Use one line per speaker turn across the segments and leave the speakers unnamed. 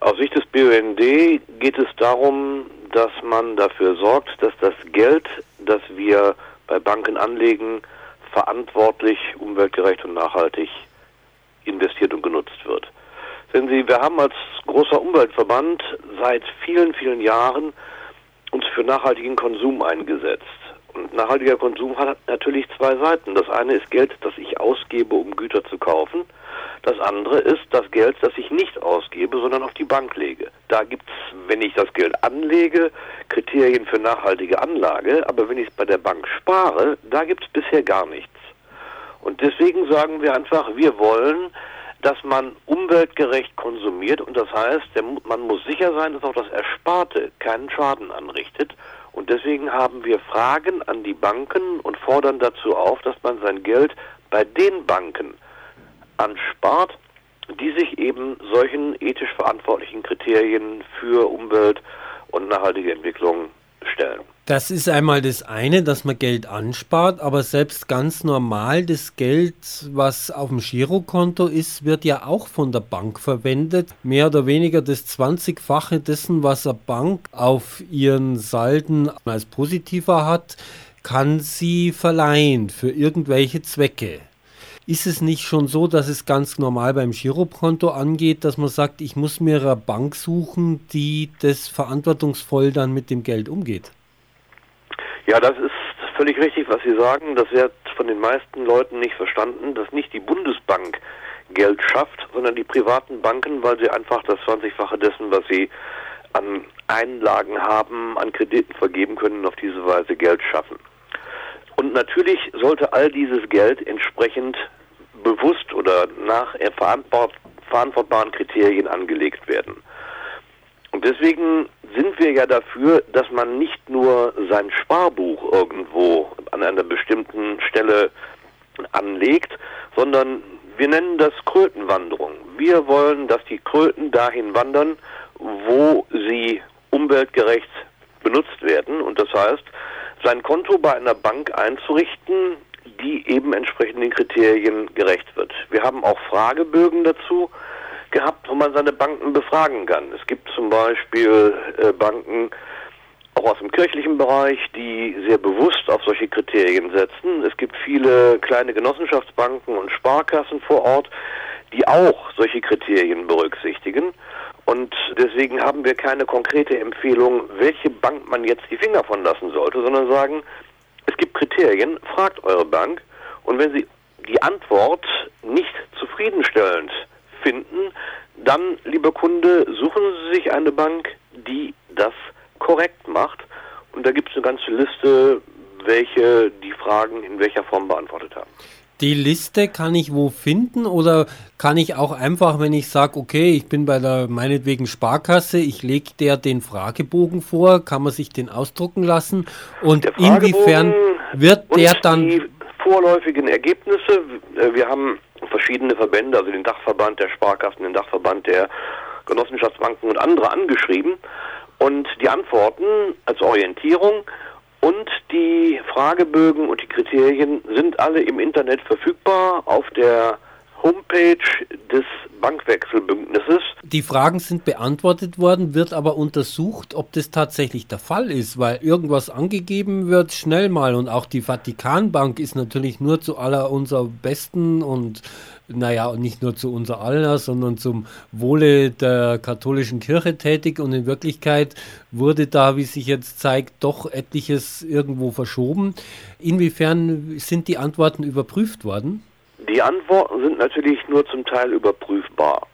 Aus Sicht des BUND geht es darum, dass man dafür sorgt, dass das Geld, das wir bei Banken anlegen, verantwortlich, umweltgerecht und nachhaltig investiert und genutzt wird. Sehen Sie, wir haben als großer Umweltverband seit vielen, vielen Jahren uns für nachhaltigen Konsum eingesetzt. Und nachhaltiger Konsum hat natürlich zwei Seiten. Das eine ist Geld, das ich ausgebe, um Güter zu kaufen. Das andere ist das Geld, das ich nicht ausgebe, sondern auf die Bank lege. Da gibt es, wenn ich das Geld anlege, Kriterien für nachhaltige Anlage, aber wenn ich es bei der Bank spare, da gibt es bisher gar nichts. Und deswegen sagen wir einfach, wir wollen, dass man umweltgerecht konsumiert und das heißt, der, man muss sicher sein, dass auch das Ersparte keinen Schaden anrichtet. Und deswegen haben wir Fragen an die Banken und fordern dazu auf, dass man sein Geld bei den Banken anspart, die sich eben solchen ethisch verantwortlichen Kriterien für Umwelt und nachhaltige Entwicklung stellen.
Das ist einmal das eine, dass man Geld anspart, aber selbst ganz normal das Geld, was auf dem Girokonto ist, wird ja auch von der Bank verwendet. Mehr oder weniger das 20-fache dessen, was eine Bank auf ihren Salden als positiver hat, kann sie verleihen für irgendwelche Zwecke. Ist es nicht schon so, dass es ganz normal beim Girokonto angeht, dass man sagt, ich muss mir eine Bank suchen, die das verantwortungsvoll dann mit dem Geld umgeht?
Ja, das ist völlig richtig, was Sie sagen. Das wird von den meisten Leuten nicht verstanden, dass nicht die Bundesbank Geld schafft, sondern die privaten Banken, weil sie einfach das 20-fache dessen, was sie an Einlagen haben, an Krediten vergeben können, auf diese Weise Geld schaffen. Und natürlich sollte all dieses Geld entsprechend bewusst oder nach verantwortbaren Kriterien angelegt werden. Und deswegen sind wir ja dafür, dass man nicht nur sein Sparbuch irgendwo an einer bestimmten Stelle anlegt, sondern wir nennen das Krötenwanderung. Wir wollen, dass die Kröten dahin wandern, wo sie umweltgerecht benutzt werden. Und das heißt, sein Konto bei einer Bank einzurichten, die eben entsprechend den Kriterien gerecht wird. Wir haben auch Fragebögen dazu gehabt, wo man seine Banken befragen kann. Es gibt zum Beispiel äh, Banken, auch aus dem kirchlichen Bereich, die sehr bewusst auf solche Kriterien setzen. Es gibt viele kleine Genossenschaftsbanken und Sparkassen vor Ort, die auch solche Kriterien berücksichtigen. Und deswegen haben wir keine konkrete Empfehlung, welche Bank man jetzt die Finger von lassen sollte, sondern sagen, es gibt Kriterien, fragt eure Bank und wenn sie die Antwort nicht zufriedenstellend finden, dann, lieber Kunde, suchen Sie sich eine Bank, die das korrekt macht. Und da gibt es eine ganze Liste, welche die Fragen in welcher Form beantwortet haben.
Die Liste kann ich wo finden oder kann ich auch einfach, wenn ich sage, okay, ich bin bei der meinetwegen Sparkasse, ich lege der den Fragebogen vor, kann man sich den ausdrucken lassen und inwiefern wird der dann
die vorläufigen Ergebnisse, äh, wir haben verschiedene Verbände, also den Dachverband der Sparkassen, den Dachverband der Genossenschaftsbanken und andere angeschrieben. Und die Antworten als Orientierung und die Fragebögen und die Kriterien sind alle im Internet verfügbar auf der Homepage des Bankwechselbündnisses.
Die Fragen sind beantwortet worden, wird aber untersucht, ob das tatsächlich der Fall ist, weil irgendwas angegeben wird schnell mal und auch die Vatikanbank ist natürlich nur zu aller unser Besten und naja, nicht nur zu unser aller, sondern zum Wohle der katholischen Kirche tätig und in Wirklichkeit wurde da, wie sich jetzt zeigt, doch etliches irgendwo verschoben. Inwiefern sind die Antworten überprüft worden?
Die Antworten sind natürlich nur zum Teil überprüfbar.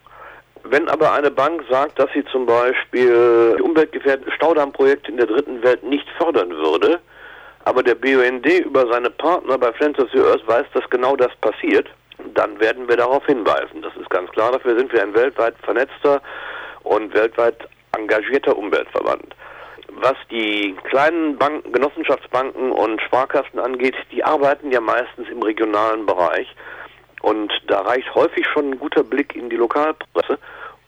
Wenn aber eine Bank sagt, dass sie zum Beispiel umweltgefährdende Staudammprojekte in der dritten Welt nicht fördern würde, aber der BUND über seine Partner bei Fantasy Earth weiß, dass genau das passiert, dann werden wir darauf hinweisen. Das ist ganz klar. Dafür sind wir ein weltweit vernetzter und weltweit engagierter Umweltverband. Was die kleinen Banken, Genossenschaftsbanken und Sparkassen angeht, die arbeiten ja meistens im regionalen Bereich. Und da reicht häufig schon ein guter Blick in die Lokalpresse,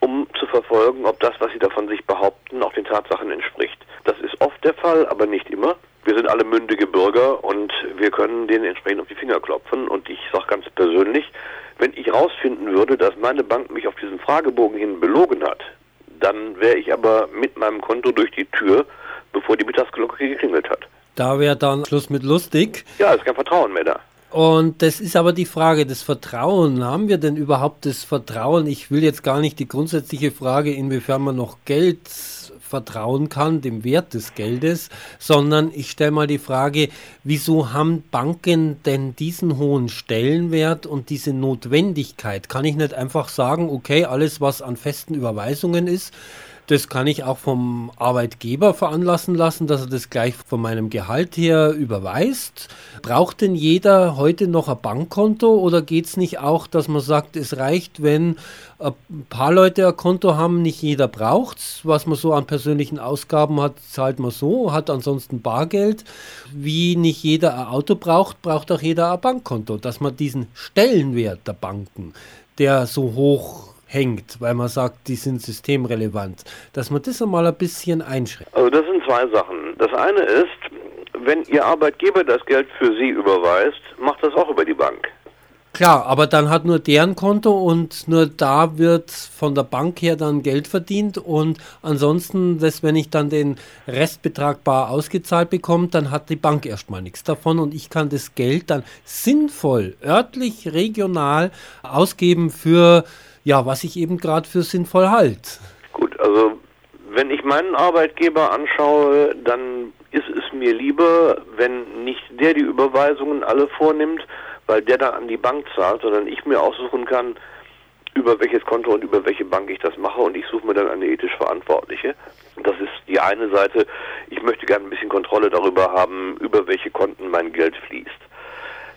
um zu verfolgen, ob das, was sie davon sich behaupten, auch den Tatsachen entspricht. Das ist oft der Fall, aber nicht immer sind alle mündige Bürger und wir können denen entsprechend auf die Finger klopfen. Und ich sage ganz persönlich, wenn ich rausfinden würde, dass meine Bank mich auf diesen Fragebogen hin belogen hat, Dann wäre ich aber mit meinem Konto durch die Tür, bevor die Mittagsglocke geklingelt hat.
Da wäre dann Schluss mit lustig.
Ja, ist kein Vertrauen mehr da.
Und das ist aber die Frage des Vertrauen. Haben wir denn überhaupt das Vertrauen? Ich will jetzt gar nicht die grundsätzliche Frage, inwiefern man noch Geld vertrauen kann, dem Wert des Geldes, sondern ich stelle mal die Frage, wieso haben Banken denn diesen hohen Stellenwert und diese Notwendigkeit? Kann ich nicht einfach sagen, okay, alles, was an festen Überweisungen ist, das kann ich auch vom Arbeitgeber veranlassen lassen, dass er das gleich von meinem Gehalt her überweist. Braucht denn jeder heute noch ein Bankkonto oder geht es nicht auch, dass man sagt, es reicht, wenn ein paar Leute ein Konto haben, nicht jeder braucht es. Was man so an persönlichen Ausgaben hat, zahlt man so, hat ansonsten Bargeld. Wie nicht jeder ein Auto braucht, braucht auch jeder ein Bankkonto. Dass man diesen Stellenwert der Banken, der so hoch hängt, weil man sagt, die sind systemrelevant, dass man das einmal ein bisschen einschränkt?
Also das sind zwei Sachen. Das eine ist, wenn Ihr Arbeitgeber das Geld für Sie überweist, macht das auch über die Bank.
Klar, aber dann hat nur deren Konto und nur da wird von der Bank her dann Geld verdient und ansonsten, das, wenn ich dann den Restbetrag bar ausgezahlt bekomme, dann hat die Bank erstmal nichts davon und ich kann das Geld dann sinnvoll, örtlich, regional ausgeben für ja, was ich eben gerade für sinnvoll halte.
Gut, also wenn ich meinen Arbeitgeber anschaue, dann ist es mir lieber, wenn nicht der die Überweisungen alle vornimmt, weil der dann an die Bank zahlt, sondern ich mir aussuchen kann, über welches Konto und über welche Bank ich das mache und ich suche mir dann eine ethisch Verantwortliche. Das ist die eine Seite. Ich möchte gerne ein bisschen Kontrolle darüber haben, über welche Konten mein Geld fließt.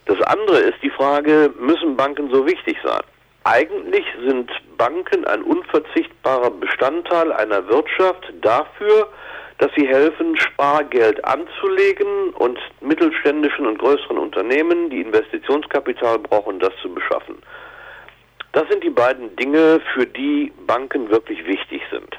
Das andere ist die Frage, müssen Banken so wichtig sein? Eigentlich sind Banken ein unverzichtbarer Bestandteil einer Wirtschaft dafür, dass sie helfen, Spargeld anzulegen und mittelständischen und größeren Unternehmen, die Investitionskapital brauchen, das zu beschaffen. Das sind die beiden Dinge, für die Banken wirklich wichtig sind.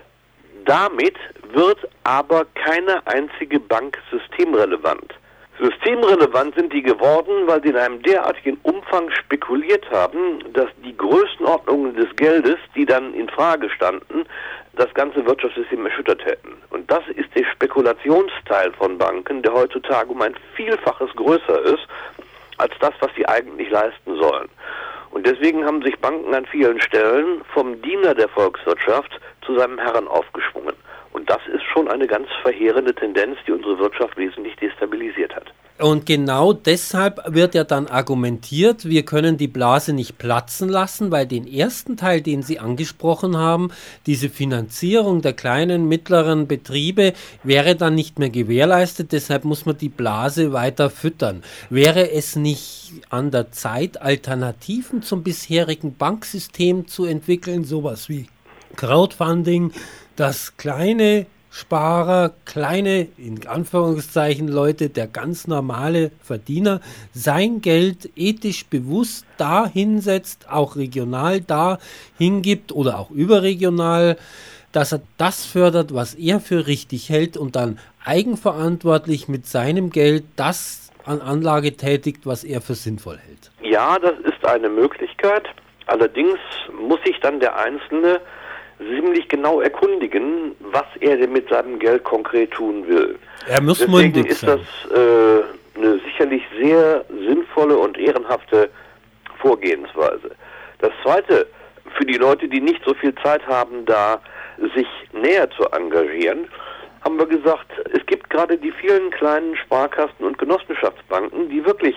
Damit wird aber keine einzige Bank systemrelevant. Systemrelevant sind die geworden, weil sie in einem derartigen Umfang spekuliert haben, dass die Größenordnungen des Geldes, die dann in Frage standen, das ganze Wirtschaftssystem erschüttert hätten. Und das ist der Spekulationsteil von Banken, der heutzutage um ein Vielfaches größer ist als das, was sie eigentlich leisten sollen. Und deswegen haben sich Banken an vielen Stellen vom Diener der Volkswirtschaft zu seinem Herrn aufgeschwungen. Und das ist schon eine ganz verheerende Tendenz, die unsere Wirtschaft wesentlich destabilisiert hat.
Und genau deshalb wird ja dann argumentiert, wir können die Blase nicht platzen lassen, weil den ersten Teil, den Sie angesprochen haben, diese Finanzierung der kleinen, mittleren Betriebe, wäre dann nicht mehr gewährleistet. Deshalb muss man die Blase weiter füttern. Wäre es nicht an der Zeit, Alternativen zum bisherigen Banksystem zu entwickeln, sowas wie Crowdfunding, dass kleine Sparer, kleine, in Anführungszeichen Leute, der ganz normale Verdiener, sein Geld ethisch bewusst da hinsetzt, auch regional da hingibt oder auch überregional, dass er das fördert, was er für richtig hält und dann eigenverantwortlich mit seinem Geld das an Anlage tätigt, was er für sinnvoll hält.
Ja, das ist eine Möglichkeit. Allerdings muss sich dann der Einzelne ziemlich genau erkundigen, was er denn mit seinem Geld konkret tun will.
Er muss
Deswegen ist das äh, eine sicherlich sehr sinnvolle und ehrenhafte Vorgehensweise. Das Zweite, für die Leute, die nicht so viel Zeit haben, da sich näher zu engagieren, haben wir gesagt, es gibt gerade die vielen kleinen Sparkassen und Genossenschaftsbanken, die wirklich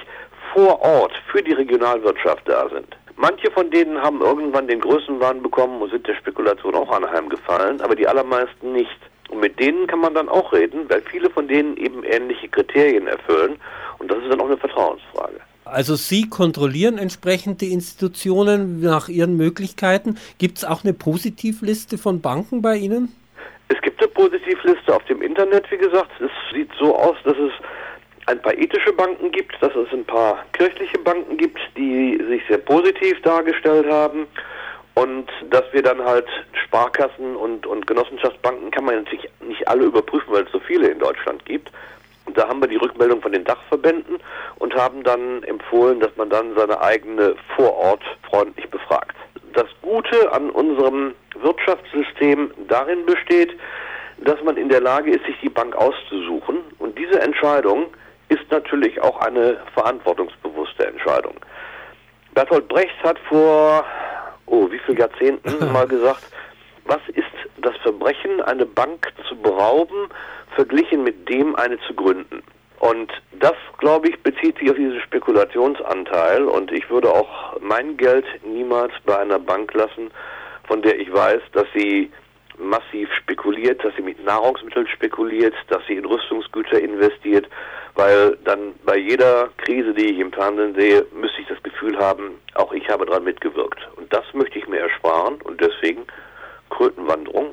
vor Ort für die Regionalwirtschaft da sind. Manche von denen haben irgendwann den Größenwahn bekommen und sind der Spekulation auch anheimgefallen, aber die allermeisten nicht. Und mit denen kann man dann auch reden, weil viele von denen eben ähnliche Kriterien erfüllen. Und das ist dann auch eine Vertrauensfrage.
Also Sie kontrollieren entsprechend die Institutionen nach Ihren Möglichkeiten. Gibt es auch eine Positivliste von Banken bei Ihnen?
Es gibt eine Positivliste auf dem Internet, wie gesagt. Es sieht so aus, dass es ein paar ethische Banken gibt, dass es ein paar kirchliche Banken gibt, die sich sehr positiv dargestellt haben und dass wir dann halt Sparkassen und, und Genossenschaftsbanken kann man natürlich nicht alle überprüfen, weil es so viele in Deutschland gibt. Und da haben wir die Rückmeldung von den Dachverbänden und haben dann empfohlen, dass man dann seine eigene Vorort freundlich befragt. Das Gute an unserem Wirtschaftssystem darin besteht, dass man in der Lage ist, sich die Bank auszusuchen. Und diese Entscheidung ist natürlich auch eine verantwortungsbewusste Entscheidung. Bertolt Brecht hat vor, oh, wie viele Jahrzehnten mal gesagt, was ist das Verbrechen, eine Bank zu berauben, verglichen mit dem, eine zu gründen? Und das, glaube ich, bezieht sich auf diesen Spekulationsanteil. Und ich würde auch mein Geld niemals bei einer Bank lassen, von der ich weiß, dass sie massiv spekuliert, dass sie mit Nahrungsmitteln spekuliert, dass sie in Rüstungsgüter investiert, weil dann bei jeder Krise, die ich im Fernsehen sehe, müsste ich das Gefühl haben, auch ich habe daran mitgewirkt. Und das möchte ich mir ersparen und deswegen Krötenwanderung